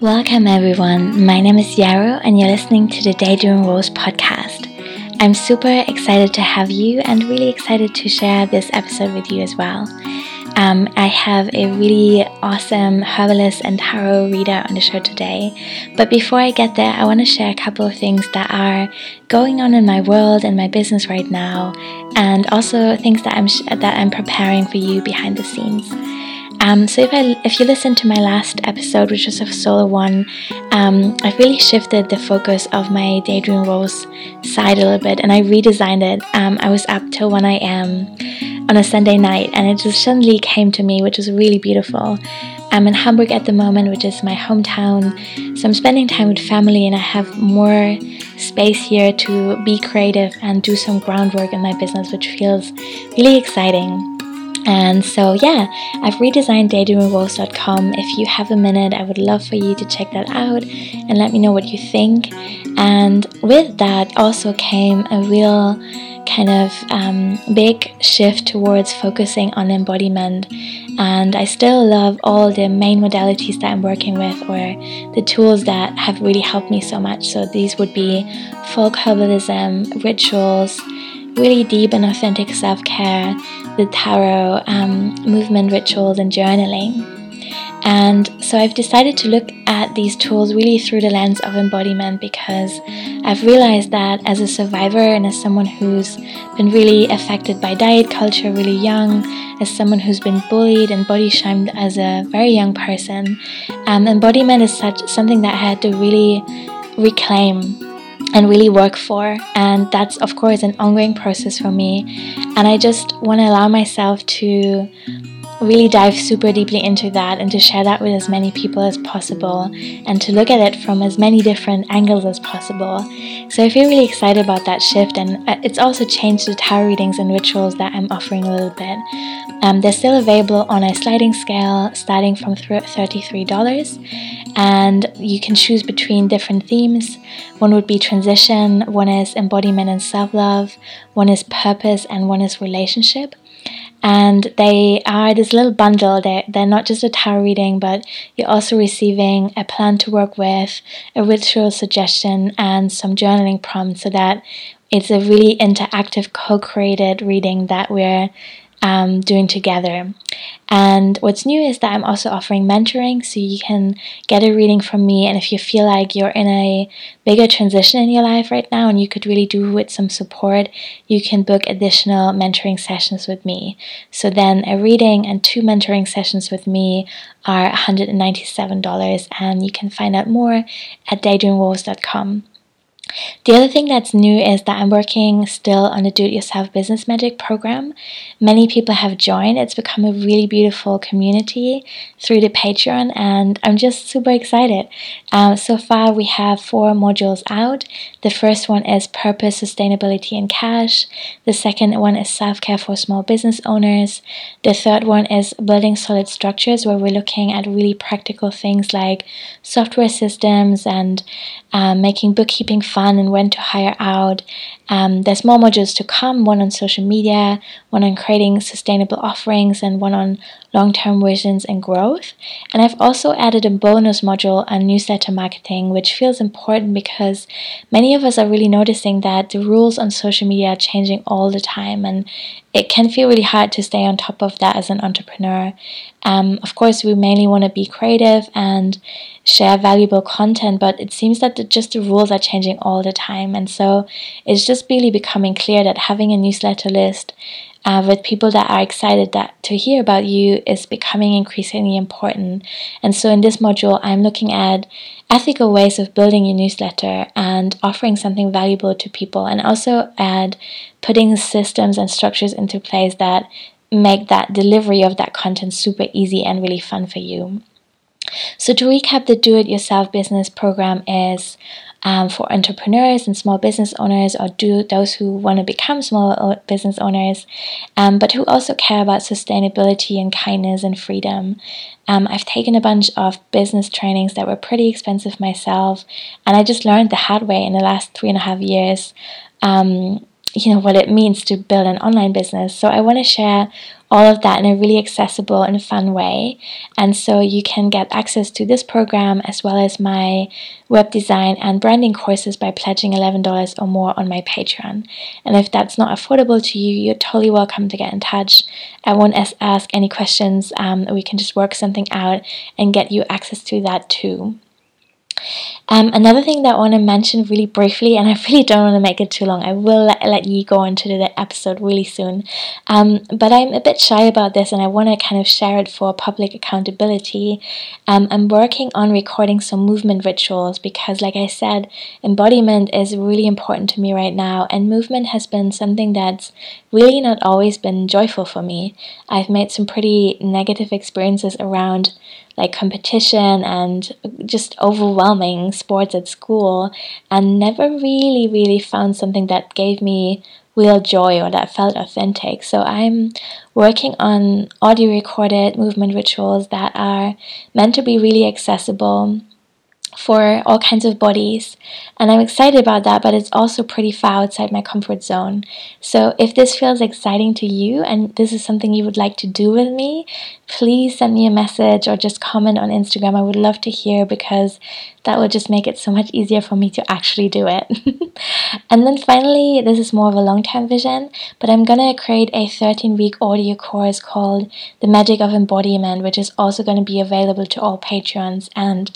Welcome, everyone. My name is Yarrow, and you're listening to the Daydream Rose podcast. I'm super excited to have you and really excited to share this episode with you as well. Um, I have a really awesome herbalist and tarot reader on the show today. But before I get there, I want to share a couple of things that are going on in my world and my business right now, and also things that I'm sh- that I'm preparing for you behind the scenes. Um, so if I if you listen to my last episode, which was a solo one, um, I've really shifted the focus of my Daydream Rose side a little bit, and I redesigned it. Um, I was up till 1 a.m on a Sunday night, and it just suddenly came to me, which was really beautiful. I'm in Hamburg at the moment, which is my hometown, so I'm spending time with family, and I have more space here to be creative and do some groundwork in my business, which feels really exciting. And so, yeah, I've redesigned daydreamrose.com. If you have a minute, I would love for you to check that out and let me know what you think. And with that also came a real kind of um, big shift towards focusing on embodiment. And I still love all the main modalities that I'm working with or the tools that have really helped me so much. So these would be folk herbalism, rituals, really deep and authentic self care, the tarot, um, movement rituals, and journaling. And so I've decided to look at these tools really through the lens of embodiment because I've realized that as a survivor and as someone who's been really affected by diet culture really young, as someone who's been bullied and body shamed as a very young person, um, embodiment is such something that I had to really reclaim and really work for. And that's, of course, an ongoing process for me. And I just want to allow myself to really dive super deeply into that and to share that with as many people as possible and to look at it from as many different angles as possible. So I feel really excited about that shift, and uh, it's also changed the tarot readings and rituals that I'm offering a little bit. Um, they're still available on a sliding scale starting from $33, and you can choose between different themes. One would be transition, one is embodiment and self love, one is purpose, and one is relationship and they are this little bundle. They're, they're not just a tarot reading, but you're also receiving a plan to work with, a ritual suggestion, and some journaling prompts so that it's a really interactive, co created reading that we're um, doing together. And what's new is that I'm also offering mentoring, so you can get a reading from me. And if you feel like you're in a bigger transition in your life right now and you could really do with some support, you can book additional mentoring sessions with me. So then a reading and two mentoring sessions with me are $197, and you can find out more at daydreamrose.com. The other thing that's new is that I'm working still on the Do It Yourself Business Magic program. Many people have joined. It's become a really beautiful community through the Patreon, and I'm just super excited. Um, so far, we have four modules out. The first one is Purpose, Sustainability, and Cash. The second one is Self Care for Small Business Owners. The third one is Building Solid Structures, where we're looking at really practical things like software systems and um, making bookkeeping fun and when to hire out. Um, there's more modules to come one on social media, one on creating sustainable offerings, and one on long term visions and growth. And I've also added a bonus module on newsletter marketing, which feels important because many of us are really noticing that the rules on social media are changing all the time, and it can feel really hard to stay on top of that as an entrepreneur. Um, of course, we mainly want to be creative and share valuable content, but it seems that the, just the rules are changing all the time. And so it's just really becoming clear that having a newsletter list uh, with people that are excited that to hear about you is becoming increasingly important. And so in this module, I'm looking at ethical ways of building your newsletter and offering something valuable to people, and also add putting systems and structures into place that make that delivery of that content super easy and really fun for you. So, to recap, the Do It Yourself business program is um, for entrepreneurs and small business owners, or do those who want to become small business owners, um, but who also care about sustainability and kindness and freedom. Um, I've taken a bunch of business trainings that were pretty expensive myself, and I just learned the hard way in the last three and a half years. Um, you know what it means to build an online business. So I want to share all of that in a really accessible and fun way. And so you can get access to this program as well as my web design and branding courses by pledging $11 or more on my Patreon. And if that's not affordable to you, you're totally welcome to get in touch. I won't ask any questions. Um, we can just work something out and get you access to that too. Um, another thing that I want to mention really briefly, and I really don't want to make it too long, I will let, let you go into the episode really soon. Um, but I'm a bit shy about this and I want to kind of share it for public accountability. Um, I'm working on recording some movement rituals because, like I said, embodiment is really important to me right now, and movement has been something that's really not always been joyful for me. I've made some pretty negative experiences around like competition and just overwhelming sports at school and never really, really found something that gave me real joy or that felt authentic. So I'm working on audio recorded movement rituals that are meant to be really accessible for all kinds of bodies. And I'm excited about that, but it's also pretty far outside my comfort zone. So if this feels exciting to you and this is something you would like to do with me, please send me a message or just comment on Instagram. I would love to hear because that would just make it so much easier for me to actually do it. and then finally, this is more of a long term vision, but I'm gonna create a 13 week audio course called The Magic of Embodiment, which is also gonna be available to all patrons. And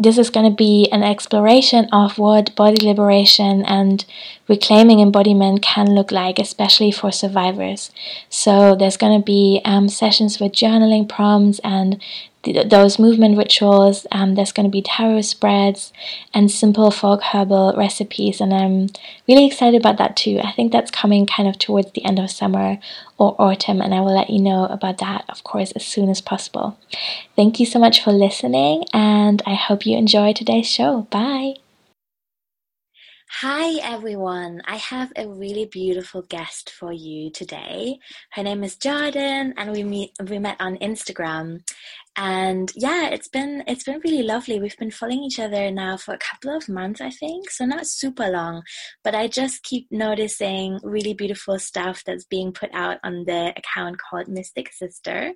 this is going to be an exploration of what body liberation and reclaiming embodiment can look like, especially for survivors. So, there's going to be um, sessions with journaling prompts and those movement rituals. Um, there's going to be tarot spreads and simple folk herbal recipes, and I'm really excited about that too. I think that's coming kind of towards the end of summer or autumn, and I will let you know about that, of course, as soon as possible. Thank you so much for listening, and I hope you enjoy today's show. Bye. Hi everyone, I have a really beautiful guest for you today. Her name is Jordan and we meet we met on Instagram. And yeah it's been it's been really lovely. We've been following each other now for a couple of months i think so not super long. But i just keep noticing really beautiful stuff that's being put out on the account called mystic sister.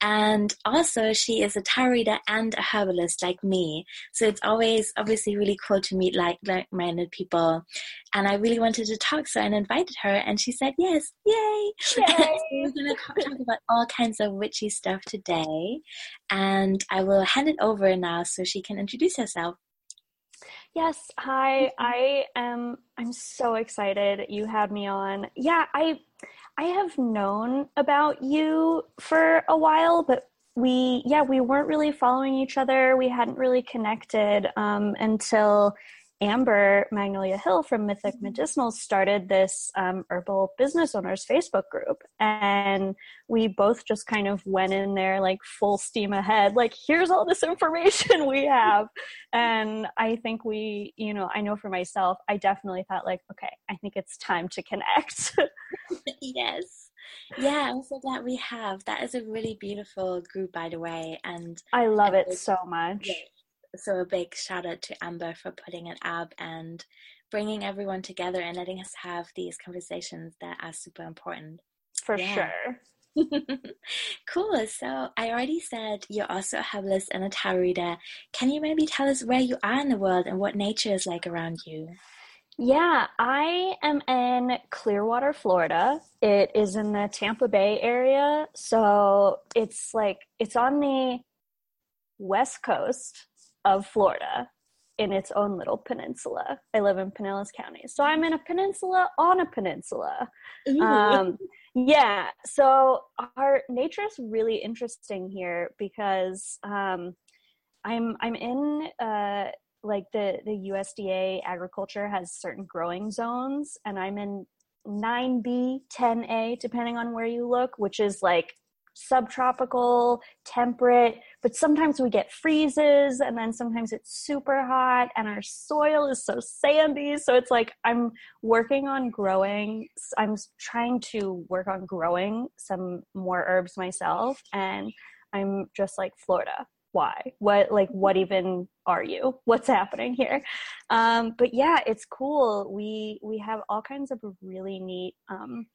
And also she is a tarot reader and a herbalist like me. So it's always obviously really cool to meet like like-minded people and i really wanted to talk so i invited her and she said yes yay, yay. so we're gonna talk about all kinds of witchy stuff today and I will hand it over now so she can introduce herself. Yes, hi. I am I'm so excited you had me on. Yeah, I I have known about you for a while, but we yeah, we weren't really following each other. We hadn't really connected um, until Amber Magnolia Hill from Mythic Medicinals started this um, herbal business owners Facebook group. And we both just kind of went in there like full steam ahead, like, here's all this information we have. and I think we, you know, I know for myself, I definitely thought, like, okay, I think it's time to connect. yes. Yeah, I'm so glad we have. That is a really beautiful group, by the way. And I love it so much. Yeah so a big shout out to Amber for putting it up and bringing everyone together and letting us have these conversations that are super important. For yeah. sure. cool. So I already said you're also a herbalist and a tarot reader. Can you maybe tell us where you are in the world and what nature is like around you? Yeah, I am in Clearwater, Florida. It is in the Tampa Bay area. So it's like, it's on the west coast of Florida in its own little peninsula. I live in Pinellas County. So I'm in a peninsula on a peninsula. Um, yeah, so our nature is really interesting here because um, I'm I'm in uh, like the the USDA agriculture has certain growing zones and I'm in 9B, 10A depending on where you look, which is like subtropical, temperate, but sometimes we get freezes and then sometimes it's super hot and our soil is so sandy. So it's like I'm working on growing, I'm trying to work on growing some more herbs myself and I'm just like Florida. why what like what even are you what's happening here um, but yeah it's cool we we have all kinds of really neat um,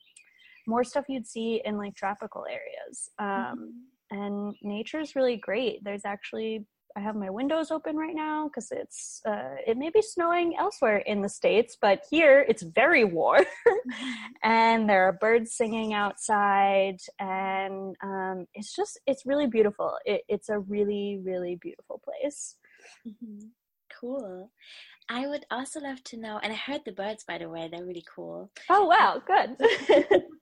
more stuff you'd see in like tropical areas um, mm-hmm. and nature is really great there's actually I have my windows open right now because it's uh, it may be snowing elsewhere in the states, but here it's very warm, and there are birds singing outside, and um, it's just it's really beautiful. It, it's a really really beautiful place. Mm-hmm. Cool. I would also love to know, and I heard the birds by the way; they're really cool. Oh wow, good.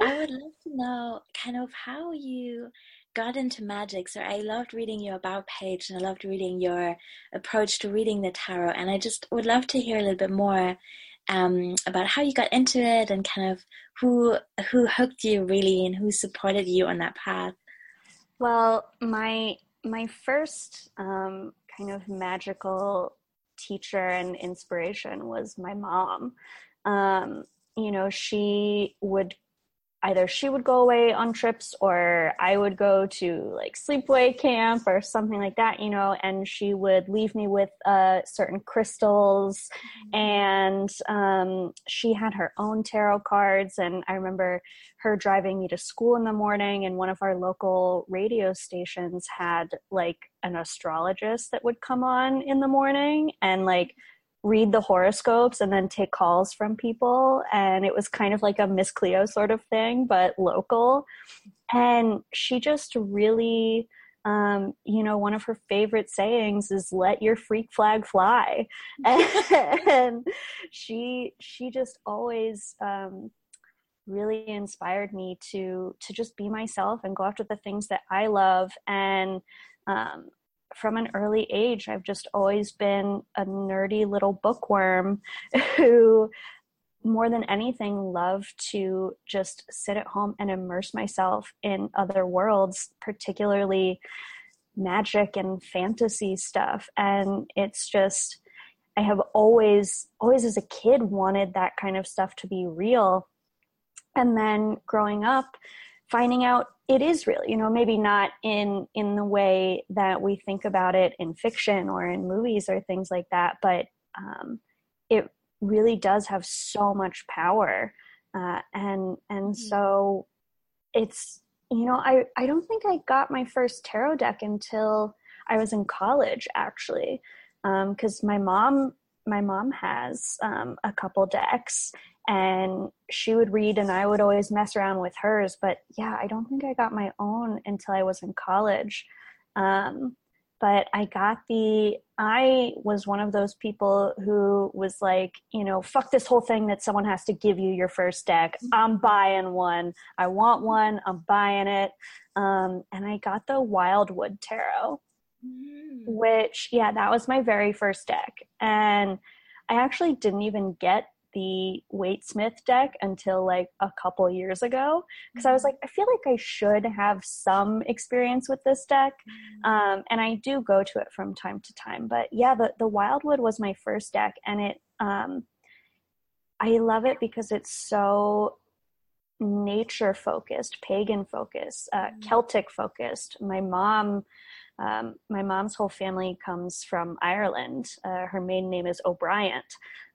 I would love to know kind of how you got into magic. So I loved reading your about page and I loved reading your approach to reading the tarot. And I just would love to hear a little bit more um, about how you got into it and kind of who who hooked you really and who supported you on that path. Well, my my first um, kind of magical teacher and inspiration was my mom. Um, you know, she would either she would go away on trips or I would go to like sleepaway camp or something like that, you know, and she would leave me with uh, certain crystals. And um, she had her own tarot cards. And I remember her driving me to school in the morning, and one of our local radio stations had like an astrologist that would come on in the morning and like read the horoscopes and then take calls from people. And it was kind of like a Miss Cleo sort of thing, but local. And she just really, um, you know, one of her favorite sayings is "Let your freak flag fly," and she she just always um, really inspired me to to just be myself and go after the things that I love and um, from an early age, I've just always been a nerdy little bookworm who, more than anything, loved to just sit at home and immerse myself in other worlds, particularly magic and fantasy stuff. And it's just, I have always, always as a kid wanted that kind of stuff to be real. And then growing up, finding out it is real you know maybe not in in the way that we think about it in fiction or in movies or things like that but um, it really does have so much power uh, and and mm-hmm. so it's you know i i don't think i got my first tarot deck until i was in college actually because um, my mom my mom has um, a couple decks and she would read and I would always mess around with hers. But yeah, I don't think I got my own until I was in college. Um, but I got the, I was one of those people who was like, you know, fuck this whole thing that someone has to give you your first deck. I'm buying one. I want one. I'm buying it. Um, and I got the Wildwood Tarot, mm. which, yeah, that was my very first deck. And I actually didn't even get the Waite Smith deck until like a couple years ago because I was mm-hmm. like, I feel like I should have some experience with this deck, mm-hmm. um, and I do go to it from time to time. But yeah, the the Wildwood was my first deck, and it um, I love it because it's so nature focused, pagan focused, uh, mm-hmm. Celtic focused. My mom. Um, my mom's whole family comes from Ireland. Uh, her maiden name is O'Brien,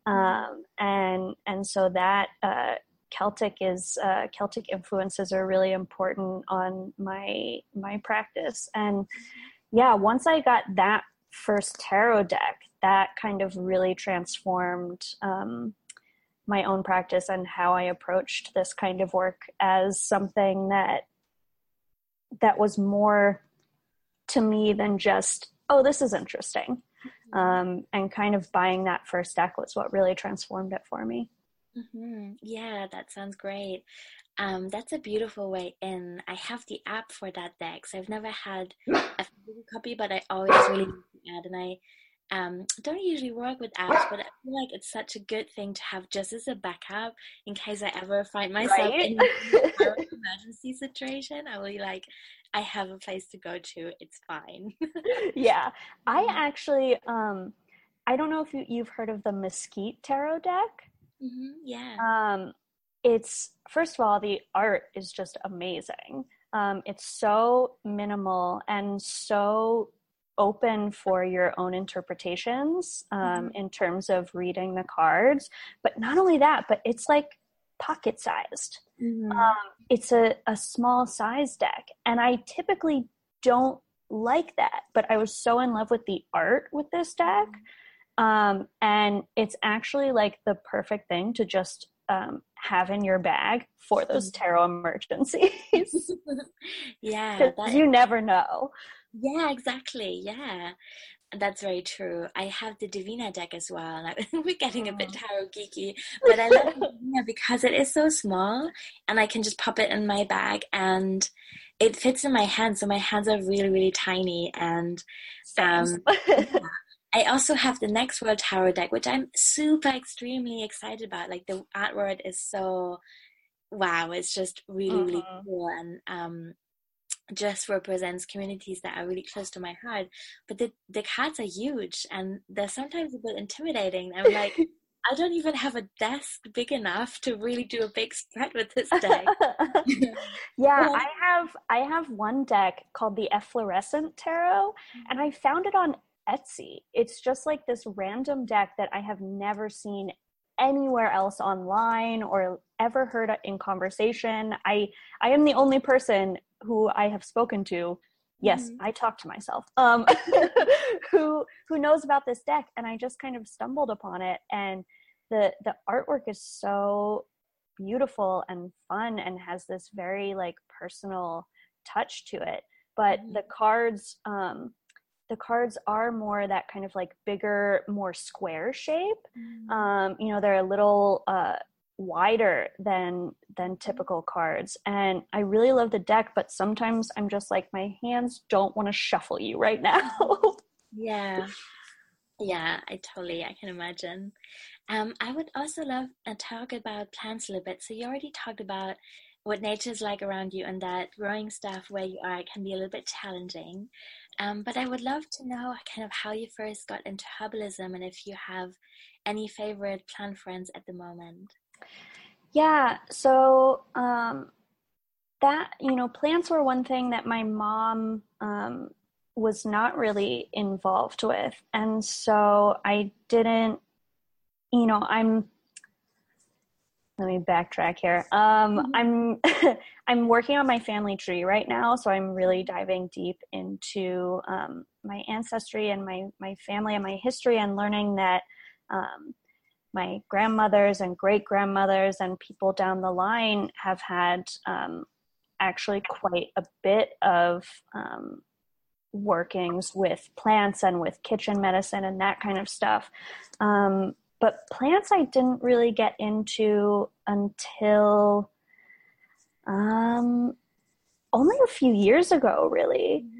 um, and and so that uh, Celtic is uh, Celtic influences are really important on my my practice. And yeah, once I got that first tarot deck, that kind of really transformed um, my own practice and how I approached this kind of work as something that that was more to me than just oh this is interesting um, and kind of buying that first deck was what really transformed it for me. Mm-hmm. Yeah, that sounds great. Um, that's a beautiful way in. I have the app for that deck, so I've never had a physical copy, but I always really add, and I um, don't usually work with apps, but I feel like it's such a good thing to have just as a backup in case I ever find myself right? in an emergency situation. I will be like, I have a place to go to. It's fine. yeah. I mm-hmm. actually um I don't know if you, you've heard of the Mesquite Tarot deck. Mm-hmm. Yeah. Um it's first of all the art is just amazing. Um, it's so minimal and so open for your own interpretations um, mm-hmm. in terms of reading the cards. But not only that, but it's like pocket sized. Mm-hmm. Um, it's a, a small size deck. And I typically don't like that, but I was so in love with the art with this deck. Um, and it's actually like the perfect thing to just um, have in your bag for those mm-hmm. tarot emergencies. yeah. You never know. Yeah, exactly. Yeah. That's very true. I have the Divina deck as well. We're getting a bit oh. tarot geeky, but I love Divina because it is so small and I can just pop it in my bag and it fits in my hands. So my hands are really, really tiny. And um, yeah. I also have the Next World Tarot deck, which I'm super extremely excited about. Like the artwork is so wow, it's just really, uh-huh. really cool. And um, just represents communities that are really close to my heart. But the, the cards are huge and they're sometimes a bit intimidating. I'm like, I don't even have a desk big enough to really do a big spread with this deck. yeah, I have I have one deck called the Efflorescent Tarot, and mm-hmm. I found it on Etsy. It's just like this random deck that I have never seen anywhere else online or ever heard in conversation. I I am the only person who I have spoken to. Yes, mm-hmm. I talk to myself. Um, who who knows about this deck, and I just kind of stumbled upon it, and the the artwork is so beautiful and fun, and has this very like personal touch to it. But mm-hmm. the cards, um, the cards are more that kind of like bigger, more square shape. Mm-hmm. Um, you know, they're a little uh, wider than than typical cards. And i really love the deck but sometimes i'm just like my hands don't want to shuffle you right now. Yeah. Yeah i totally i can imagine. Um, i would also love to talk about plants a little bit. So you already talked about what nature's like around you and that growing stuff where you are can be a little bit challenging um, but i would love to know kind of how you first got into herbalism and if you have any favorite plant friends at the moment yeah, so um, that, you know, plants were one thing that my mom um, was not really involved with. And so I didn't, you know, I'm, let me backtrack here. Um, mm-hmm. I'm I'm working on my family tree right now, so I'm really diving deep into um, my ancestry and my my family and my history, and learning that um, my grandmothers and great grandmothers and people down the line have had um, actually quite a bit of um, workings with plants and with kitchen medicine and that kind of stuff. Um, but plants I didn't really get into until um, only a few years ago, really. Mm-hmm.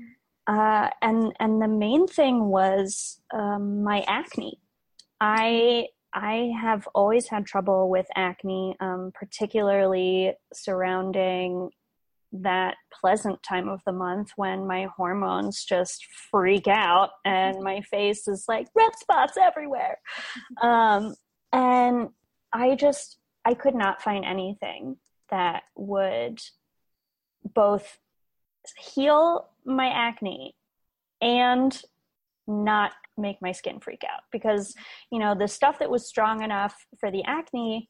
Uh, and and the main thing was um, my acne. I I have always had trouble with acne, um, particularly surrounding that pleasant time of the month when my hormones just freak out and my face is like red spots everywhere. Um, and I just, I could not find anything that would both heal my acne and not make my skin freak out because you know the stuff that was strong enough for the acne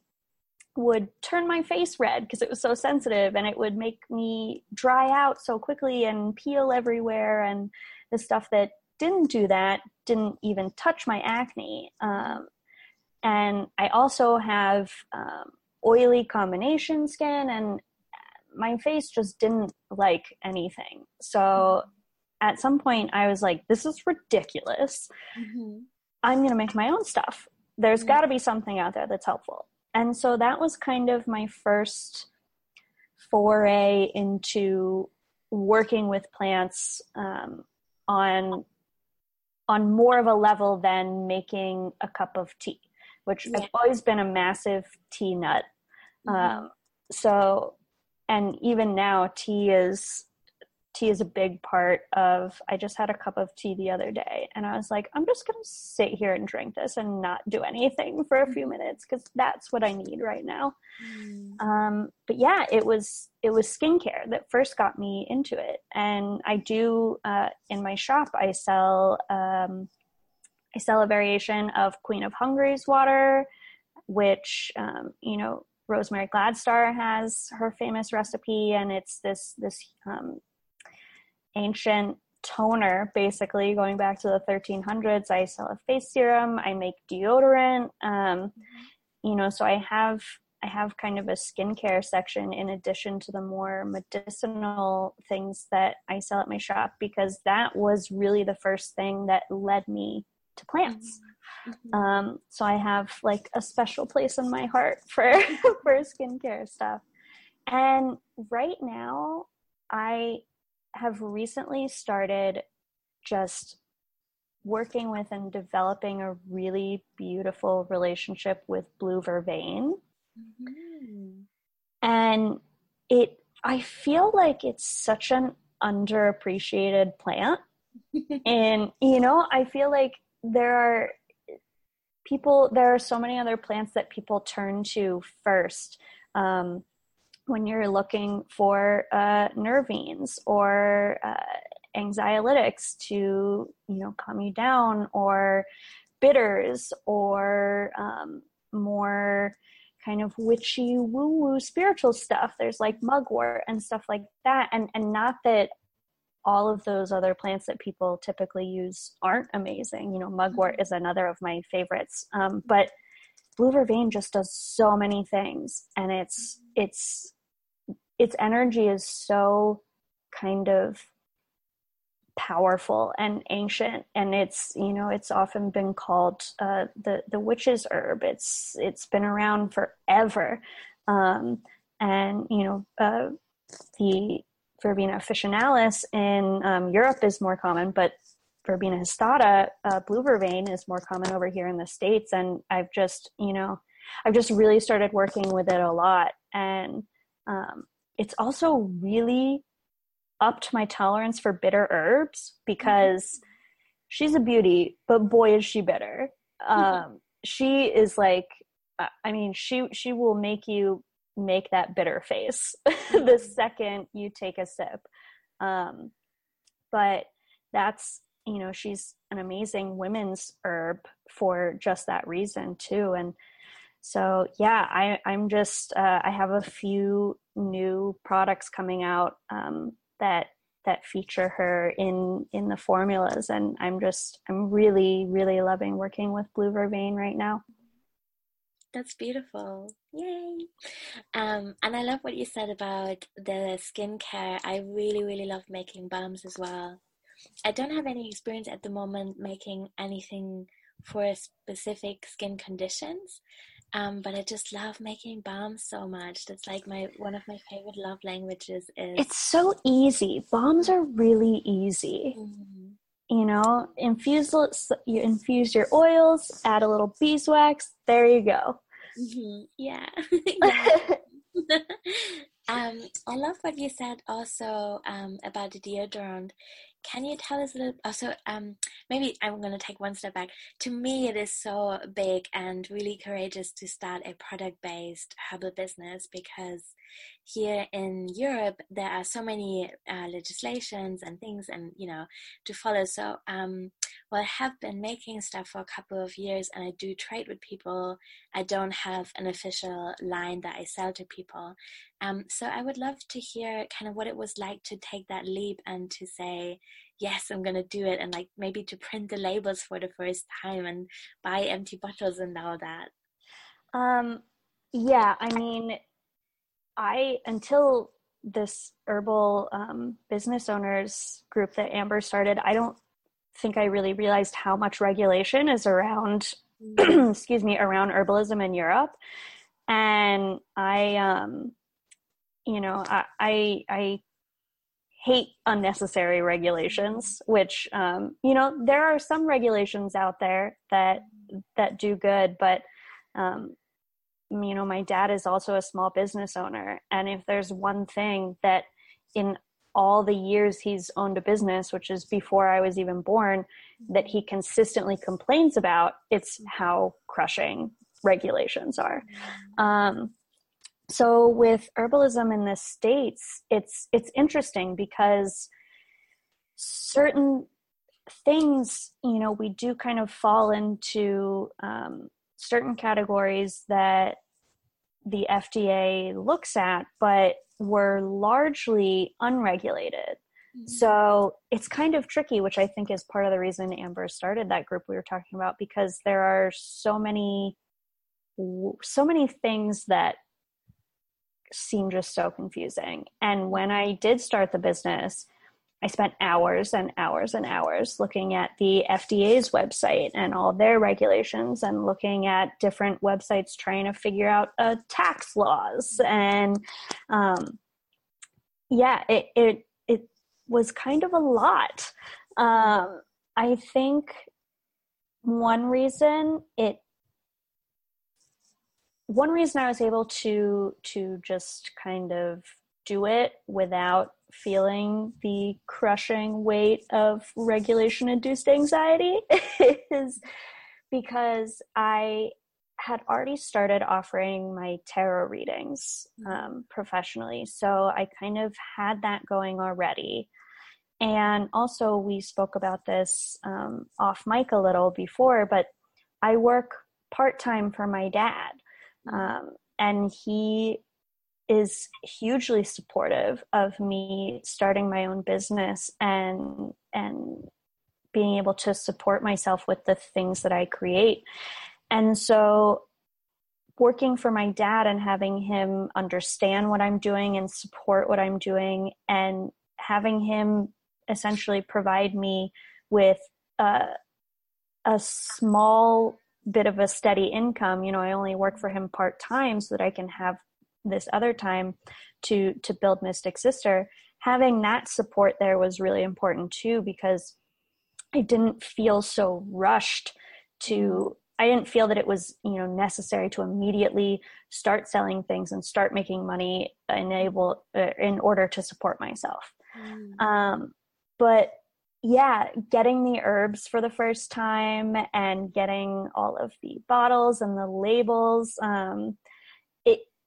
would turn my face red because it was so sensitive and it would make me dry out so quickly and peel everywhere and the stuff that didn't do that didn't even touch my acne um, and i also have um, oily combination skin and my face just didn't like anything so at some point I was like, this is ridiculous. Mm-hmm. I'm going to make my own stuff. There's mm-hmm. got to be something out there that's helpful. And so that was kind of my first foray into working with plants um, on on more of a level than making a cup of tea, which yeah. I've always been a massive tea nut. Mm-hmm. Um, so, and even now, tea is tea is a big part of i just had a cup of tea the other day and i was like i'm just going to sit here and drink this and not do anything for a few minutes because that's what i need right now mm. um, but yeah it was it was skincare that first got me into it and i do uh, in my shop i sell um, i sell a variation of queen of hungary's water which um, you know Rosemary Gladstar has her famous recipe, and it's this this um, ancient toner, basically going back to the 1300s. I sell a face serum. I make deodorant. Um, you know, so I have I have kind of a skincare section in addition to the more medicinal things that I sell at my shop because that was really the first thing that led me to plants. Mm-hmm. Um, so I have like a special place in my heart for for skincare stuff. And right now, I have recently started just working with and developing a really beautiful relationship with blue vervain. Mm-hmm. And it I feel like it's such an underappreciated plant. and you know, I feel like there are people there are so many other plants that people turn to first. Um, when you're looking for uh, nervines or uh, anxiolytics to you know calm you down or bitters or um, more kind of witchy woo woo spiritual stuff. There's like mugwort and stuff like that. And and not that all of those other plants that people typically use aren't amazing. You know mugwort mm-hmm. is another of my favorites. Um, but blue vervain just does so many things. And it's it's its energy is so kind of powerful and ancient and it's you know it's often been called uh, the the witch's herb. It's it's been around forever. Um, and you know uh, the verbena officinalis in um, Europe is more common but verbena hastata uh, blue vervain is more common over here in the states. And I've just you know I've just really started working with it a lot. And um, it's also really upped my tolerance for bitter herbs because mm-hmm. she's a beauty, but boy is she bitter. Um, she is like, I mean, she she will make you make that bitter face the mm-hmm. second you take a sip. Um, but that's you know she's an amazing women's herb for just that reason too and so yeah I, i'm just uh, i have a few new products coming out um, that that feature her in in the formulas. And i'm just i'm really really loving working with blue vervain right now. That's beautiful. Yay. Um, and i love what you said about the skincare. I really really love making balms as well. I don't have any experience at the moment making anything for specific skin conditions um, but I just love making balms so much. That's like my one of my favorite love languages. Is it's so easy. Balms are really easy. Mm-hmm. You know, infuse you infuse your oils, add a little beeswax. There you go. Mm-hmm. Yeah. um, I love what you said also um, about the deodorant can you tell us a little also um maybe i'm going to take one step back. To me it is so big and really courageous to start a product based herbal business because here in europe there are so many uh, legislations and things and you know to follow. So um well, I have been making stuff for a couple of years and I do trade with people. I don't have an official line that I sell to people. Um, so I would love to hear kind of what it was like to take that leap and to say, yes, I'm going to do it. And like maybe to print the labels for the first time and buy empty bottles and all that. Um, yeah, I mean, I, until this herbal um, business owners group that Amber started, I don't think I really realized how much regulation is around, mm. excuse me, around herbalism in Europe. And I, um, you know, I, I, I hate unnecessary regulations, which, um, you know, there are some regulations out there that, that do good, but, um, you know, my dad is also a small business owner. And if there's one thing that in all the years he's owned a business, which is before I was even born, that he consistently complains about, it's how crushing regulations are. Um, so with herbalism in the states, it's it's interesting because certain things, you know, we do kind of fall into um, certain categories that the FDA looks at, but were largely unregulated. Mm-hmm. So it's kind of tricky, which I think is part of the reason Amber started that group we were talking about, because there are so many, so many things that seem just so confusing. And when I did start the business, I spent hours and hours and hours looking at the FDA's website and all their regulations and looking at different websites trying to figure out uh, tax laws. And um, yeah, it, it, it was kind of a lot. Um, I think one reason it one reason I was able to to just kind of do it without feeling the crushing weight of regulation induced anxiety is because I had already started offering my tarot readings mm-hmm. um, professionally. So I kind of had that going already. And also, we spoke about this um, off mic a little before, but I work part time for my dad. Mm-hmm. Um, and he is hugely supportive of me starting my own business and and being able to support myself with the things that I create. And so working for my dad and having him understand what I'm doing and support what I'm doing and having him essentially provide me with a, a small bit of a steady income you know i only work for him part time so that i can have this other time to to build mystic sister having that support there was really important too because i didn't feel so rushed to i didn't feel that it was you know necessary to immediately start selling things and start making money enable uh, in order to support myself mm. um, but yeah, getting the herbs for the first time and getting all of the bottles and the labels, um,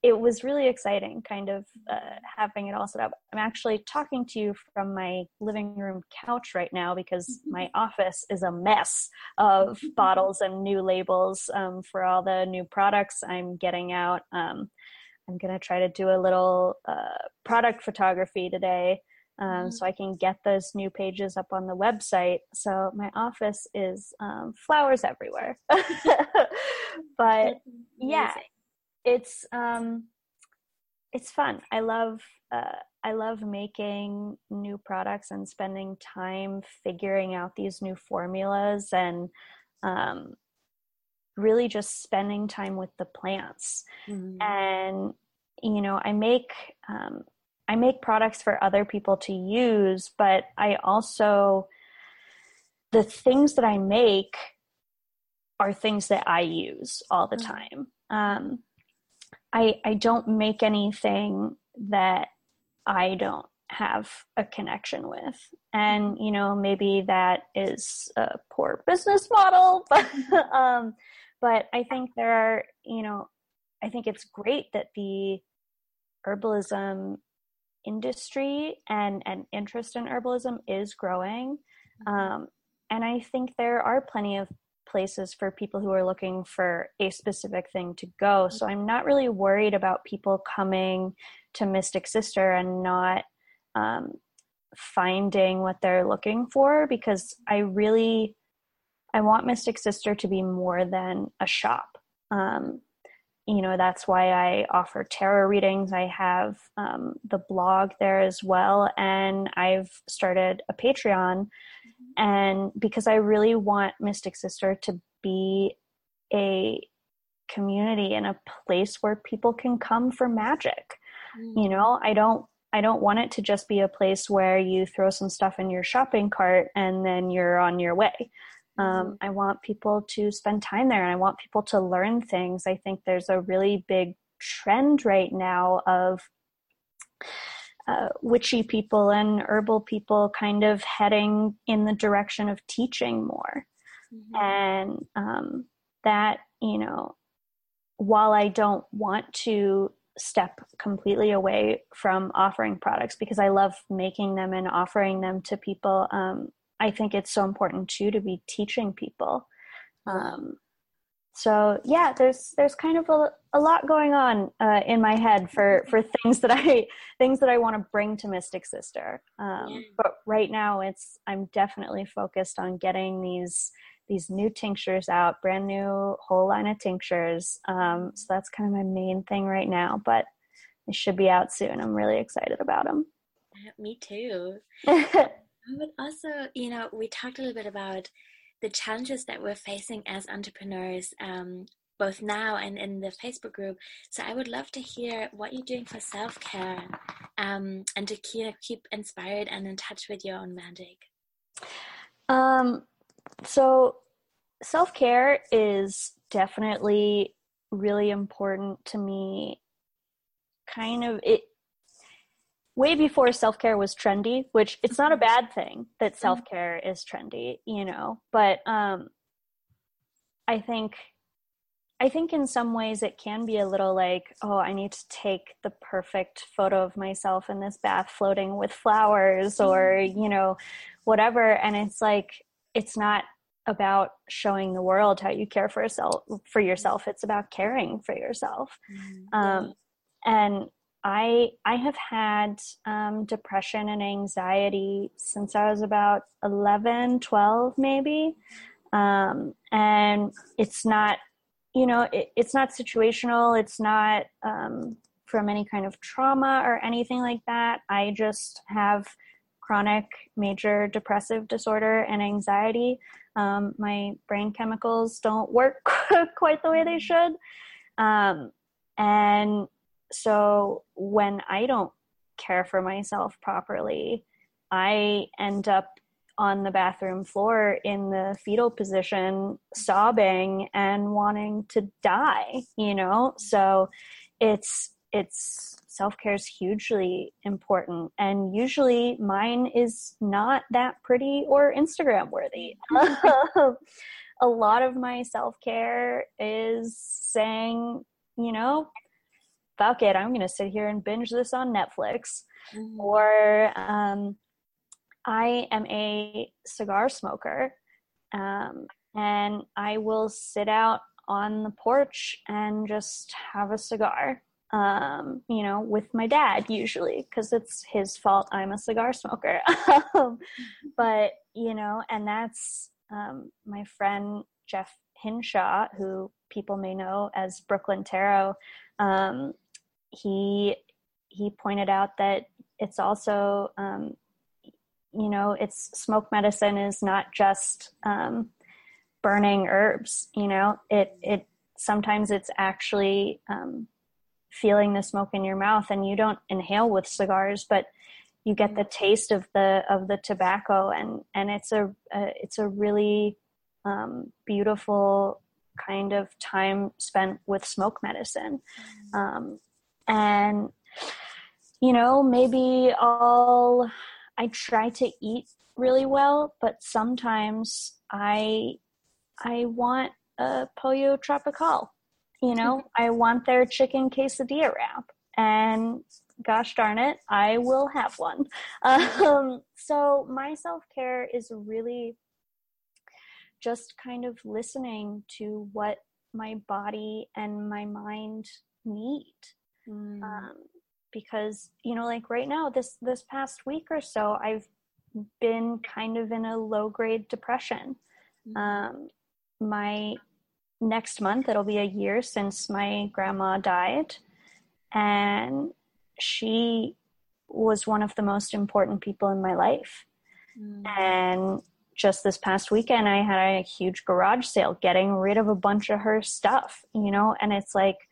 it was really exciting, kind of uh, having it all set up. I'm actually talking to you from my living room couch right now because mm-hmm. my office is a mess of bottles and new labels um, for all the new products I'm getting out. Um, I'm gonna try to do a little uh, product photography today um, mm-hmm. so I can get those new pages up on the website. So my office is um, flowers everywhere. but yeah, it's um, it's fun. I love uh, I love making new products and spending time figuring out these new formulas and um, really just spending time with the plants. Mm-hmm. And you know, I make um, I make products for other people to use, but I also, the things that I make are things that I use all the mm. time. Um, I, I don't make anything that I don't have a connection with. And, you know, maybe that is a poor business model, but, um, but I think there are, you know, I think it's great that the herbalism industry and and interest in herbalism is growing mm-hmm. um, and i think there are plenty of places for people who are looking for a specific thing to go. So i'm not really worried about people coming to mystic sister and not um, finding what they're looking for because i really i want mystic sister to be more than a shop. Um, you know that's why i offer tarot readings. I have um, the blog there as well and i've started a patreon. And because i really want mystic sister to be a community and a place where people can come for magic. Mm-hmm. you know i don't i don't want it to just be a place where you throw some stuff in your shopping cart and then you're on your way um, mm-hmm. I want people to spend time there and I want people to learn things. I think there's a really big trend right now of uh, witchy people and herbal people kind of heading in the direction of teaching more. Mm-hmm. And um, that, you know, while I don't want to step completely away from offering products because I love making them and offering them to people, um, I think it's so important too to be teaching people. Um, so yeah, there's there's kind of a, a lot going on uh, in my head for for things that I things that I want to bring to Mystic Sister. Um, yeah. But right now, it's I'm definitely focused on getting these these new tinctures out, brand new whole line of tinctures. Um, so that's kind of my main thing right now. But they should be out soon. I'm really excited about them. Me too. but also, you know, we talked a little bit about the challenges that we're facing as entrepreneurs, um, both now and in the Facebook group. So I would love to hear what you're doing for self care um, and to keep, keep inspired and in touch with your own magic. Um, so self care is definitely really important to me. Kind of it way before self care was trendy, which it's not a bad thing that mm-hmm. self care is trendy, you know, but um, I think. I think in some ways it can be a little like, oh, I need to take the perfect photo of myself in this bath floating with flowers or, mm-hmm. you know, whatever. And it's like, it's not about showing the world how you care for yourself for yourself. It's about caring for yourself. Mm-hmm. Um, and I I have had um, depression and anxiety since I was about 11, 12 maybe. Um, and it's not, you know, it, it's not situational. It's not um, from any kind of trauma or anything like that. I just have chronic major depressive disorder and anxiety. Um, my brain chemicals don't work quite the way they should. Um, and so when I don't care for myself properly, I end up on the bathroom floor in the fetal position, sobbing and wanting to die, you know? So it's, it's, self care is hugely important. And usually mine is not that pretty or Instagram worthy. a lot of my self care is saying, you know, fuck it, I'm going to sit here and binge this on Netflix. Mm-hmm. Or um, I am a cigar smoker um, and I will sit out on the porch and just have a cigar. Um, you know, with my dad usually, because it's his fault I'm a cigar smoker. Um, but, you know, and that's um, my friend Jeff Hinshaw, who people may know as Brooklyn Tarot. Um, he he pointed out that it's also um, you know it's smoke medicine is not just um, burning herbs you know? It it sometimes it's actually um, feeling the smoke in your mouth and you don't inhale with cigars but you get the taste of the of the tobacco and and it's a, a it's a really um, beautiful kind of time spent with smoke medicine. Um, and you know maybe i'll i try to eat really well but sometimes i i want a pollo tropical you know? I want their chicken quesadilla wrap. And gosh darn it i will have one. Um, so my self-care is really just kind of listening to what my body and my mind need mm. um, because you know like right now this this past week or so i've been kind of in a low grade depression mm. um, my next month it'll be a year since my grandma died and she was one of the most important people in my life mm. and just this past weekend i had a huge garage sale getting rid of a bunch of her stuff you know and it's like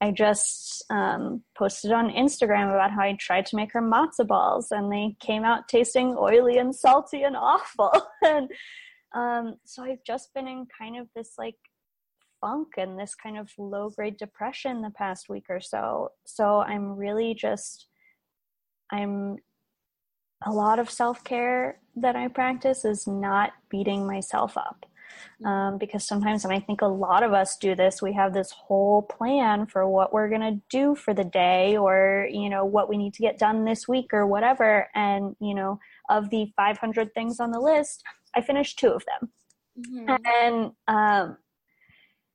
I just um, posted on Instagram about how I tried to make her matzo balls and they came out tasting oily and salty and awful. and um, so I've just been in kind of this like funk and this kind of low grade depression the past week or so. So I'm really just I'm a lot of self care that I practice is not beating myself up. Um, because sometimes, and I think a lot of us do this, we have this whole plan for what we're going to do for the day or, you know, what we need to get done this week or whatever. And, you know, of the 500 things on the list, I finished two of them. Mm-hmm. And, um,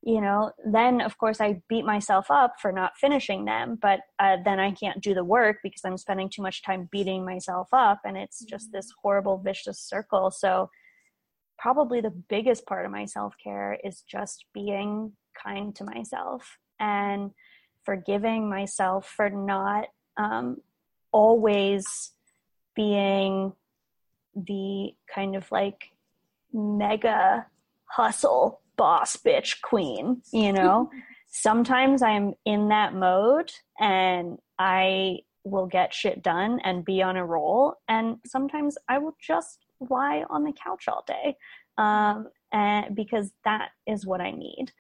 you know, then of course I beat myself up for not finishing them, but uh, then I can't do the work because I'm spending too much time beating myself up, and it's just mm-hmm. this horrible vicious circle. So, probably the biggest part of my self care is just being kind to myself and forgiving myself for not um, always being the kind of like mega hustle boss bitch queen, you know? Sometimes I'm in that mode and I will get shit done and be on a roll. And sometimes I will just lie on the couch all day um, and because that is what I need.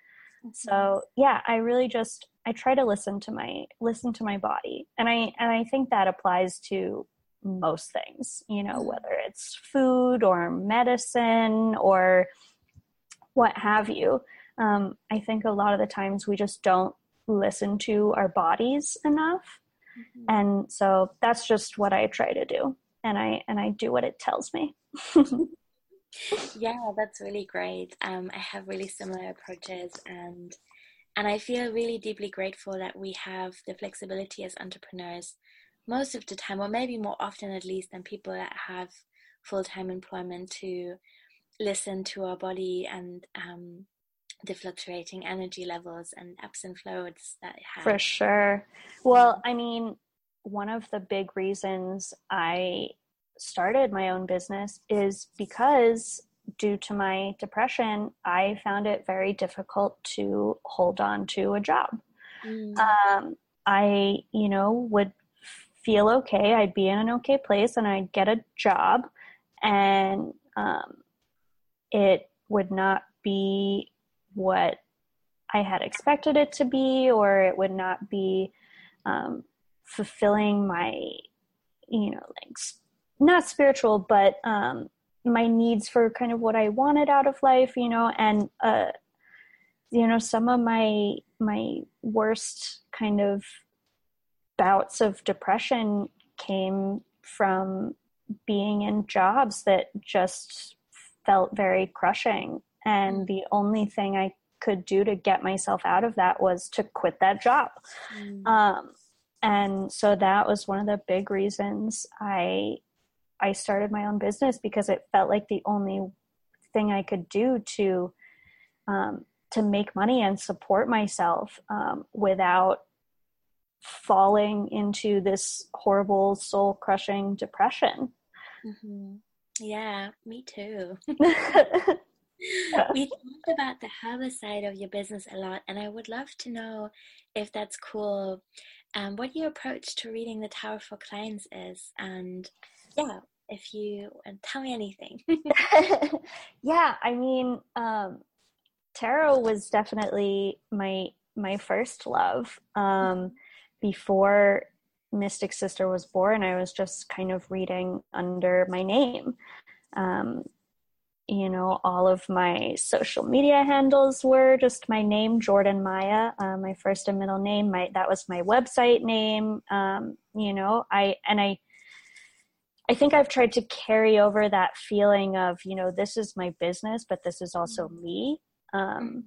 Mm-hmm. So yeah, I really just I try to listen to my listen to my body, and I and I think that applies to most things. You know, mm-hmm. whether it's food or medicine or what have you. Um, I think a lot of the times we just don't listen to our bodies enough. Mm-hmm. And so that's just what I try to do. And I and I do what it tells me. yeah, that's really great. Um, I have really similar approaches and and I feel really deeply grateful that we have the flexibility as entrepreneurs most of the time, or maybe more often at least, than people that have full time employment to listen to our body and um, the fluctuating energy levels and ebbs and flows that it has. For sure. Well, I mean, one of the big reasons I started my own business is because due to my depression, I found it very difficult to hold on to a job. Mm. Um, I, you know, would feel okay. I'd be in an okay place and I'd get a job and um, it would not be what I had expected it to be, or it would not be um, fulfilling my, you know, like not spiritual, but um, my needs for kind of what I wanted out of life, you know, and uh, you know, some of my my worst kind of bouts of depression came from being in jobs that just felt very crushing. And the only thing I could do to get myself out of that was to quit that job. Mm. Um, and so that was one of the big reasons I I started my own business because it felt like the only thing I could do to um, to make money and support myself um, without falling into this horrible soul crushing depression. Mm-hmm. Yeah, me too. we talked about the harvest side of your business a lot, and I would love to know if that's cool. Um, what your approach to reading the tarot for clients is, and yeah, if you uh, tell me anything. yeah, I mean, um, tarot was definitely my my first love. Um, before Mystic Sister was born, I was just kind of reading under my name. Um, you know, all of my social media handles were just my name, Jordan Maya, uh, my first and middle name. My that was my website name. Um, you know, I and I. I think I've tried to carry over that feeling of, you know, this is my business, but this is also mm-hmm. me um,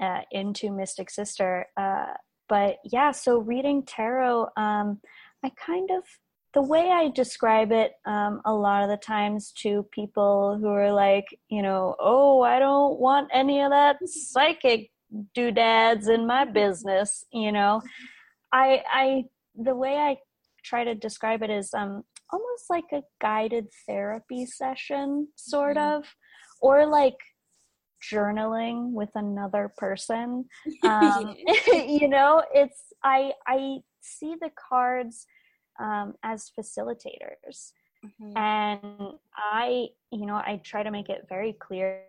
uh, into Mystic Sister. Uh, but yeah, so reading tarot, um, I kind of the way I describe it um, a lot of the times to people who are like, you know, oh, I don't want any of that psychic doodads in my business, you know. I I the way I try to describe it is um almost like a guided therapy session sort mm-hmm. of or like journaling with another person um, you know it's i i see the cards um, as facilitators mm-hmm. and i you know i try to make it very clear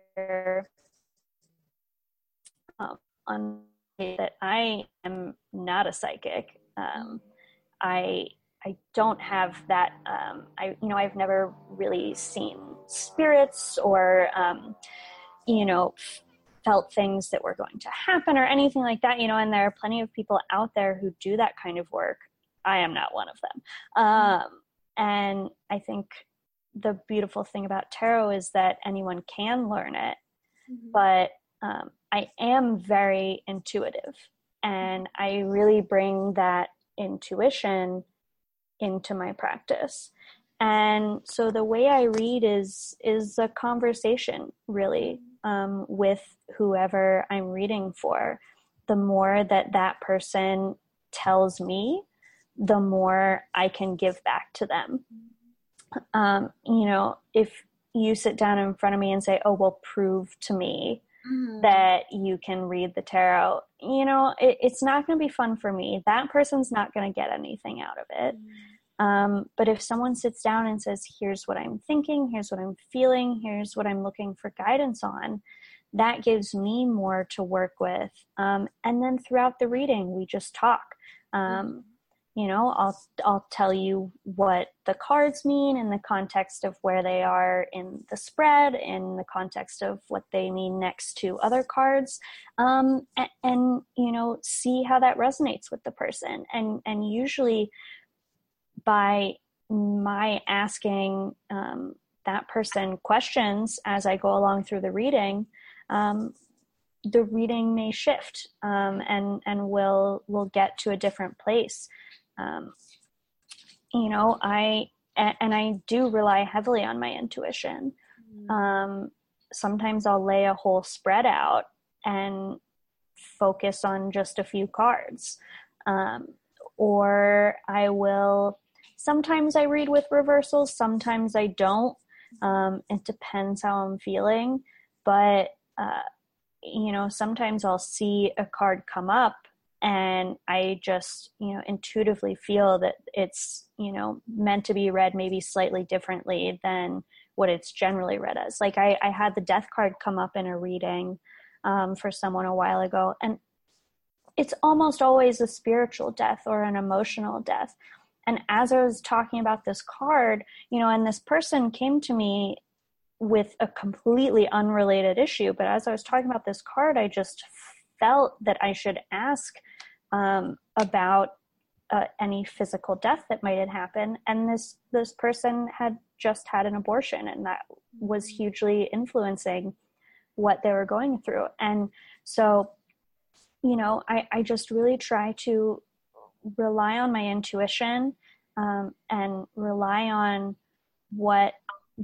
um, on that i am not a psychic um, i I don't have that. Um, I you know I've never really seen spirits or um, you know felt things that were going to happen or anything like that. You know, and there are plenty of people out there who do that kind of work. I am not one of them. Um, and I think the beautiful thing about tarot is that anyone can learn it, mm-hmm. but um, I am very intuitive, and I really bring that intuition into my practice. And so the way i read is is a conversation really um, with whoever i'm reading for. The more that that person tells me the more i can give back to them um, you know if you sit down in front of me and say oh well prove to me mm-hmm. that you can read the tarot you know it, it's not going to be fun for me that person's not going to get anything out of it mm-hmm um, but if someone sits down and says, here's what I'm thinking, here's what I'm feeling, here's what I'm looking for guidance on, that gives me more to work with. Um, and then throughout the reading, we just talk. Um, you know, I'll I'll tell you what the cards mean in the context of where they are in the spread, in the context of what they mean next to other cards, um, and, and you know, see how that resonates with the person. And and usually, by my asking um, that person questions as I go along through the reading, um, the reading may shift um, and and will will get to a different place. Um, you know, I and I do rely heavily on my intuition. Mm. Um, sometimes I'll lay a whole spread out and focus on just a few cards, um, or I will Sometimes I read with reversals, sometimes I don't. Um, it depends how I'm feeling. But, uh, you know, sometimes I'll see a card come up and I just, you know, intuitively feel that it's, you know, meant to be read maybe slightly differently than what it's generally read as. Like I, I had the death card come up in a reading um, for someone a while ago, and it's almost always a spiritual death or an emotional death. And as I was talking about this card, you know, and this person came to me with a completely unrelated issue, but as I was talking about this card, I just felt that I should ask um, about uh, any physical death that might have happened. And this this person had just had an abortion, and that was hugely influencing what they were going through. And so, you know, I, I just really try to rely on my intuition um, and rely on what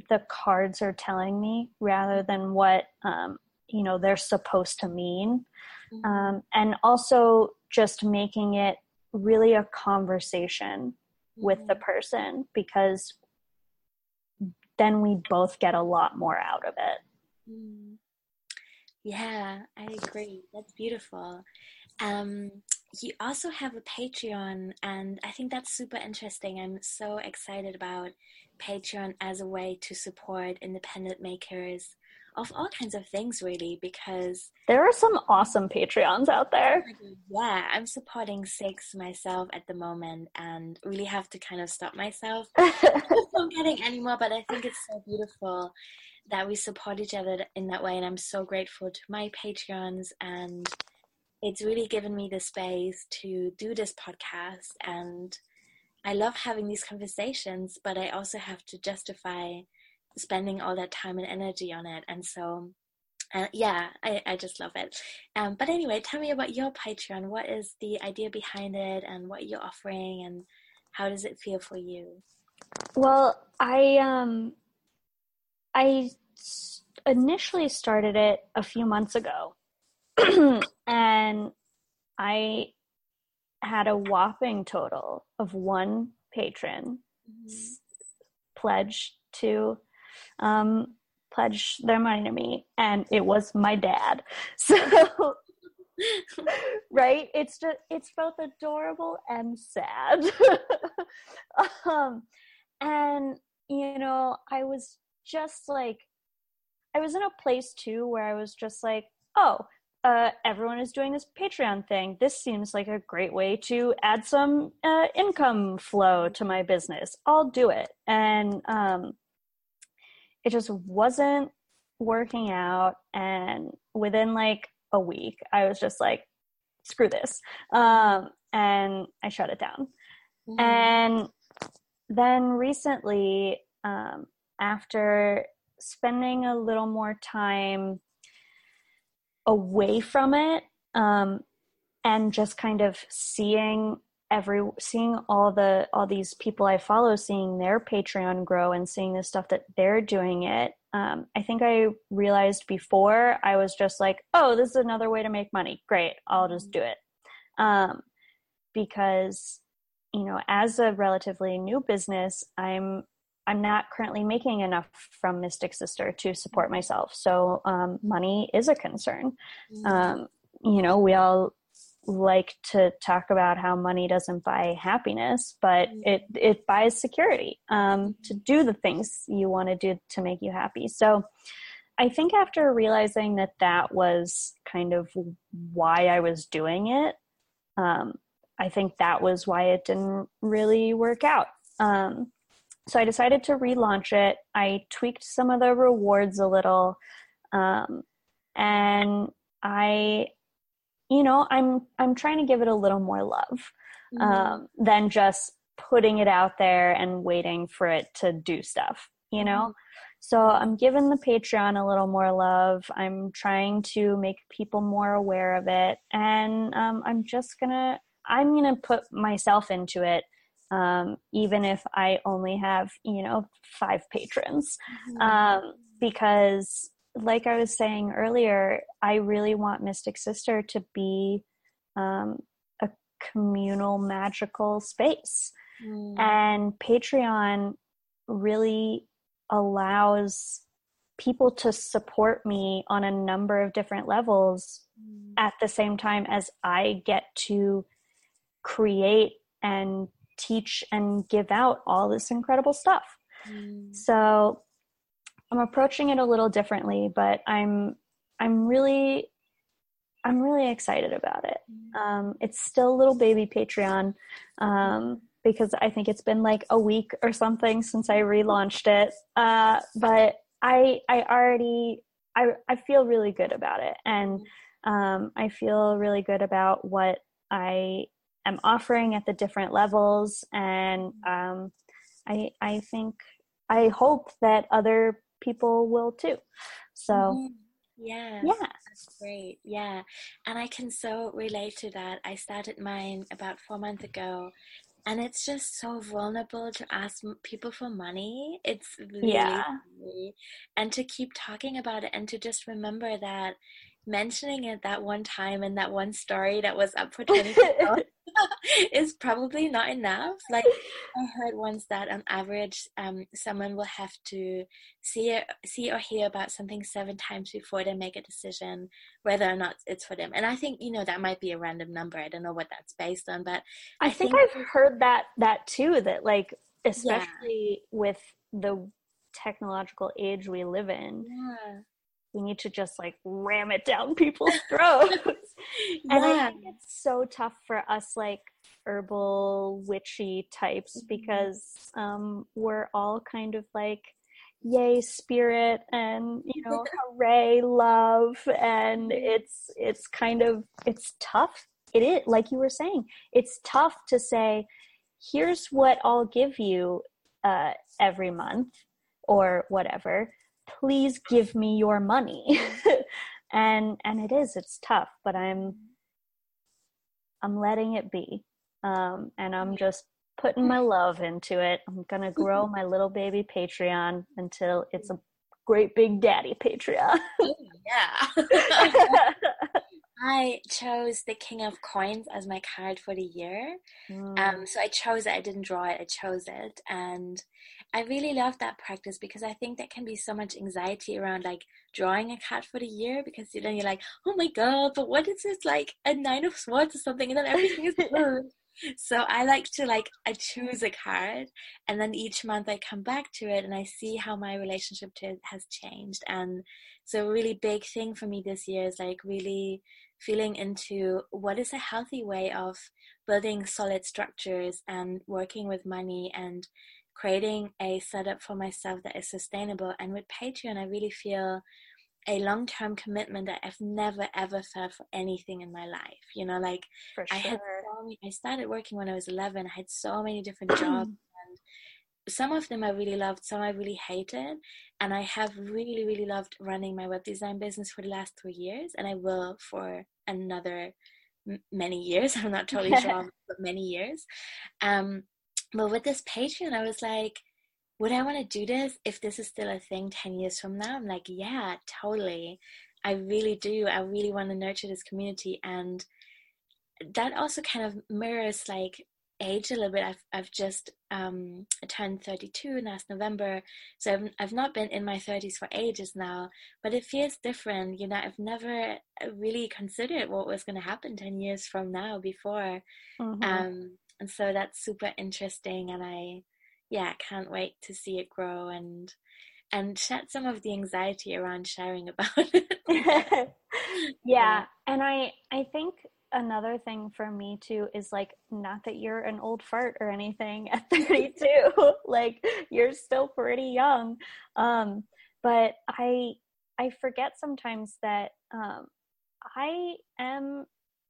the cards are telling me rather than what um, you know they're supposed to mean mm-hmm. um, and also just making it really a conversation mm-hmm. with the mm-hmm. person because then we both get a lot more out of it mm. yeah i agree that's beautiful um, you also have a Patreon, and I think that's super interesting. I'm so excited about Patreon as a way to support independent makers of all kinds of things, really, because there are some awesome Patreons out there. Oh yeah, I'm supporting six myself at the moment, and really have to kind of stop myself from getting any more. But I think it's so beautiful that we support each other in that way, and I'm so grateful to my Patreons and it's really given me the space to do this podcast and I love having these conversations, but I also have to justify spending all that time and energy on it. And so, uh, yeah, I, I just love it. Um, but anyway, tell me about your Patreon. What is the idea behind it and what you're offering and how does it feel for you? Well, I, um, I initially started it a few months ago and I had a whopping total of one patron mm-hmm. pledge to um, pledge their money to me, and it was my dad. So, right? It's just it's both adorable and sad. um, and you know, I was just like, I was in a place too where I was just like, oh, uh, everyone is doing this Patreon thing. This seems like a great way to add some uh, income flow to my business. I'll do it. And um, it just wasn't working out. And within like a week, I was just like, screw this. Um, and I shut it down. Mm-hmm. And then recently, um, after spending a little more time away from it um, and just kind of seeing every seeing all the all these people i follow seeing their patreon grow and seeing the stuff that they're doing it um, i think i realized before i was just like oh this is another way to make money. Great i'll just do it. Um, because you know as a relatively new business i'm i'm not currently making enough from mystic sister to support myself. So um, money is a concern. Mm-hmm. um, you know we all like to talk about how money doesn't buy happiness, but mm-hmm. it it buys security um, to do the things you want to do to make you happy. So, I think after realizing that that was kind of why I was doing it, um, I think that was why it didn't really work out. Um, so I decided to relaunch it. I tweaked some of the rewards a little, um, and I you know i'm i'm trying to give it a little more love mm-hmm. um, than just putting it out there and waiting for it to do stuff you know mm-hmm. so i'm giving the patreon a little more love i'm trying to make people more aware of it and um, i'm just gonna i'm gonna put myself into it um, even if i only have you know five patrons mm-hmm. um, because like I was saying earlier, I really want Mystic Sister to be um, a communal, magical space. Mm. And Patreon really allows people to support me on a number of different levels mm. at the same time as I get to create and teach and give out all this incredible stuff. Mm. So I'm approaching it a little differently, but I'm I'm really I'm really excited about it. Mm-hmm. Um, it's still a little baby Patreon um, because I think it's been like a week or something since I relaunched it. Uh, but I I already I I feel really good about it, and um, I feel really good about what I am offering at the different levels, and um, I I think I hope that other people will too. So, mm-hmm. yeah, yeah, that's great. Yeah, and I can so relate to that. I started mine about four months ago, and it's just so vulnerable to ask people for money. It's really, yeah, really, and to keep talking about it, and to just remember that mentioning it that one time and that one story that was up for 20 is probably not enough. Like I heard once that on average, um, someone will have to see it, see or hear about something seven times before they make a decision whether or not it's for them. And I think you know that might be a random number. I don't know what that's based on, but I, I think, think, I've heard that that too. That like especially yeah. with the technological age we live in. Yeah we need to just like ram it down people's throats. yeah. And I think it's so tough for us like herbal witchy types mm-hmm. because um, we're all kind of like yay spirit and you know hooray love and mm-hmm. it's it's kind of it's tough it is like you were saying it's tough to say here's what i'll give you uh, every month or whatever please give me your money and and it is it's tough but i'm i'm letting it be um, and i'm just putting my love into it i'm gonna grow my little baby patreon until it's a great big daddy patreon yeah I chose the King of Coins as my card for the year. Mm. Um, so I chose it. I didn't draw it. I chose it, and I really love that practice because I think there can be so much anxiety around like drawing a card for the year because then you're like, oh my god, but what is this like a nine of swords or something, and then everything is blue. so I like to like I choose a card and then each month I come back to it and I see how my relationship to it has changed and So a really big thing for me this year is like really feeling into what is a healthy way of building solid structures and working with money and creating a setup for myself that is sustainable. And with Patreon, I really feel a long term commitment that I've never ever felt for anything in my life. You know, like sure. I had so many, I started working when I was 11. I had so many different jobs and some of them I really loved, some I really hated. And I have really, really loved running my web design business for the last three years, and I will for another m- many years. I'm not totally sure, but many years. Um, but with this Patreon, I was like, would I want to do this if this is still a thing 10 years from now? I'm like, yeah, totally. I really do. I really want to nurture this community. And that also kind of mirrors like age a little bit. I've, I've just um, turned 32 last November. So I've, I've not been in my 30s for ages now, but it feels different. You know, I've never really considered what was going to happen 10 years from now before. Mm-hmm. Um, and so that's super interesting. And I, yeah, can't wait to see it grow and and shed some of the anxiety around sharing about it. yeah. yeah. And I I think another thing for me too is like not that you're an old fart or anything at 32 like you're still pretty young um but i i forget sometimes that um i am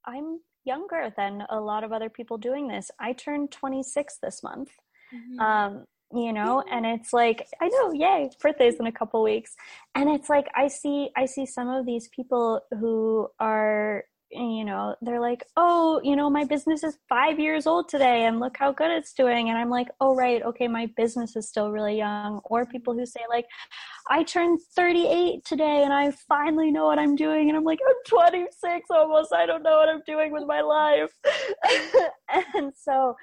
i'm younger than a lot of other people doing this. I turned 26 this month. Mm-hmm. um you know and it's like i know yay birthday's in a couple weeks. And it's like i see i see some of these people who are you know they're like oh you know my business is five years old today and look how good it's doing. And i'm like oh right okay my business is still really young. Or people who say like i turned 38 today and i finally know what i'm doing and i'm like i'm 26 almost i don't know what i'm doing with my life. And so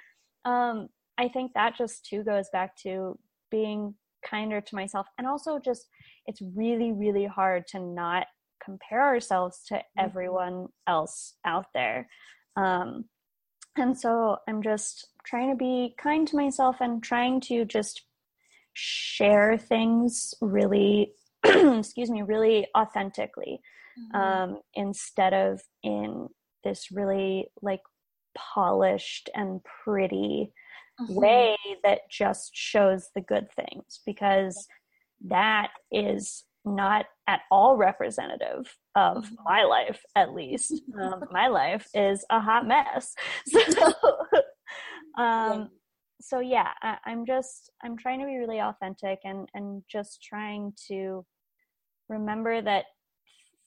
um I think that just too goes back to being kinder to myself and also just it's really really hard to not compare ourselves to mm-hmm. everyone else out there um, and so i'm just trying to be kind to myself and trying to just share things really excuse me really authentically mm-hmm. um, instead of in this really like polished and pretty mm-hmm. way that just shows the good things because that is not at all representative of mm-hmm. my life at least um, my life is a hot mess. So um so yeah I, i'm just i'm trying to be really authentic and and just trying to remember that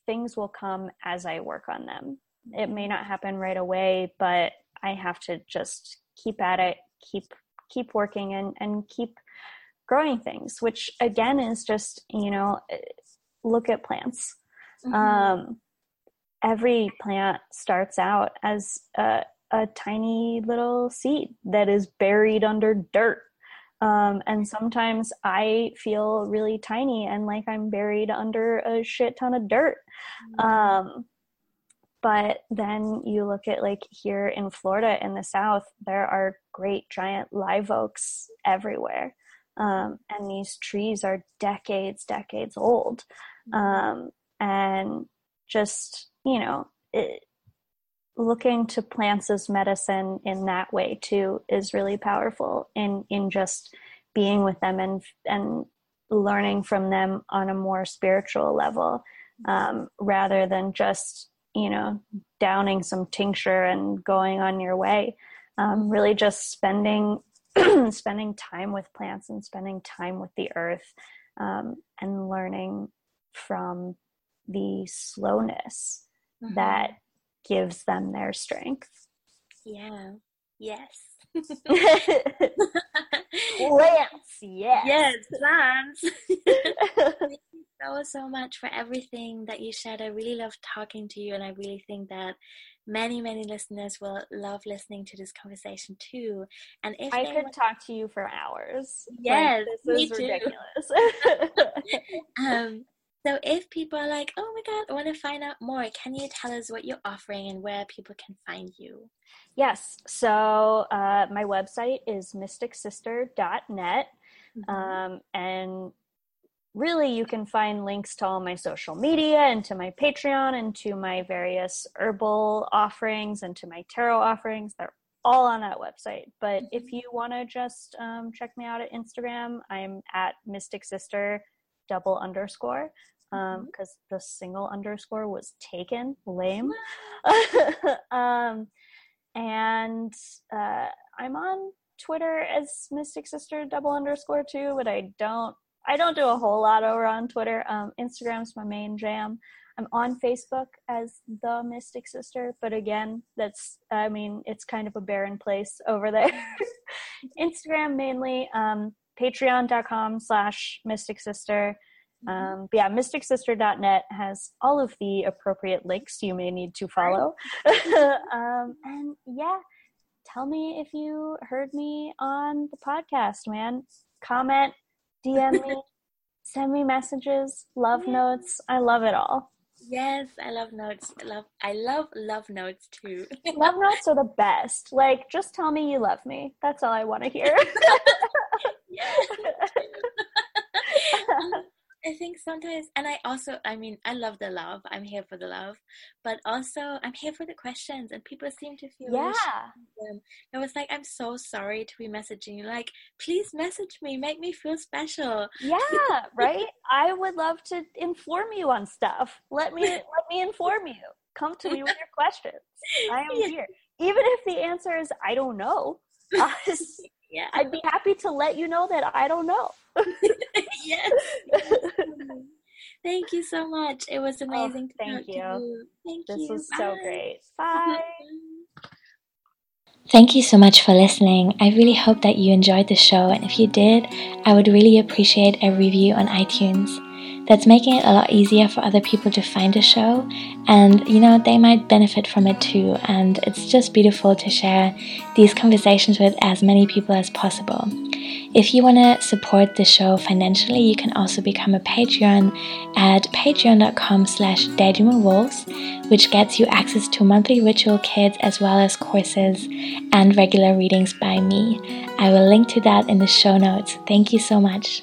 things will come as i work on them. It may not happen right away but i have to just keep at it keep keep working and and keep growing things which again is just you know look at plants mm-hmm. um, every plant starts out as a, a, tiny little seed that is buried under dirt um, and sometimes i feel really tiny and like i'm buried under a shit ton of dirt mm-hmm. um, but then you look at like here in Florida in the South, there are great giant live oaks everywhere. Um, and these trees are decades, decades old. Mm-hmm. Um, and just, you know, it, looking to plants as medicine in that way too is really powerful in, in just being with them and, and learning from them on a more spiritual level, um, rather than just you know, downing some tincture and going on your way. Um, really just spending spending time with plants and spending time with the earth um, and learning from the slowness mm-hmm. that gives them their strength. Yeah. Yes. plants, yes. Yes, plants. Thank so, so much for everything that you shared. I really love talking to you, and I really think that many, many listeners will love listening to this conversation too. And if I could talk to you for hours, yes, like, this is ridiculous. um, so if people are like, oh my God, I want to find out more, can you tell us what you're offering and where people can find you? Yes. So uh, my website is mysticsister.net. Mm-hmm. Um, and really, you can find links to all my social media and to my Patreon and to my various herbal offerings and to my tarot offerings. They're all on that website. But if mm-hmm. you want to just um, check me out at Instagram, I'm at Mystic Sister double underscore because um, mm-hmm. the single underscore was taken. Lame. um, and uh, I'm on Twitter as Mystic Sister double underscore too, but I don't I don't do a whole lot over on Twitter. Um, Instagram's my main jam. I'm on Facebook as the Mystic Sister, but again, that's I mean, it's kind of a barren place over there. Instagram mainly, um, patreon.com slash mystic sister. Mm-hmm. Um, but yeah, mysticsister.net has all of the appropriate links you may need to follow. um, and yeah, tell me if you heard me on the podcast, man. Comment, DM me, send me messages, love notes. I love it all. Yes, I love notes. I love I love love notes too. love notes are the best. Like just tell me you love me. That's all I want to hear. I think sometimes, and I also, I mean, I love the love. I'm here for the love, but also I'm here for the questions. And people seem to feel yeah. Them. I was like, I'm so sorry to be messaging you. Like, please message me, make me feel special. Yeah, right. I would love to inform you on stuff. Let me let me inform you. Come to me with your questions. I am yeah. here, even if the answer is I don't know. Yeah, I'd be happy to let you know that I don't know. yes. Thank you so much. It was oh, amazing. Oh, thank you. you. Thank this you. This was Bye. so great. Bye. Thank you so much for listening. I really hope that you enjoyed the show, and if you did, I would really appreciate a review on iTunes that's making it a lot easier for other people to find the show. And you know they might benefit from it too. And it's just beautiful to share these conversations with as many people as possible. If you want to support the show financially you can also become a patreon at patreon.com slash wolves which gets you access to monthly ritual kits as well as courses and regular readings by me. I will link to that in the show notes. Thank you so much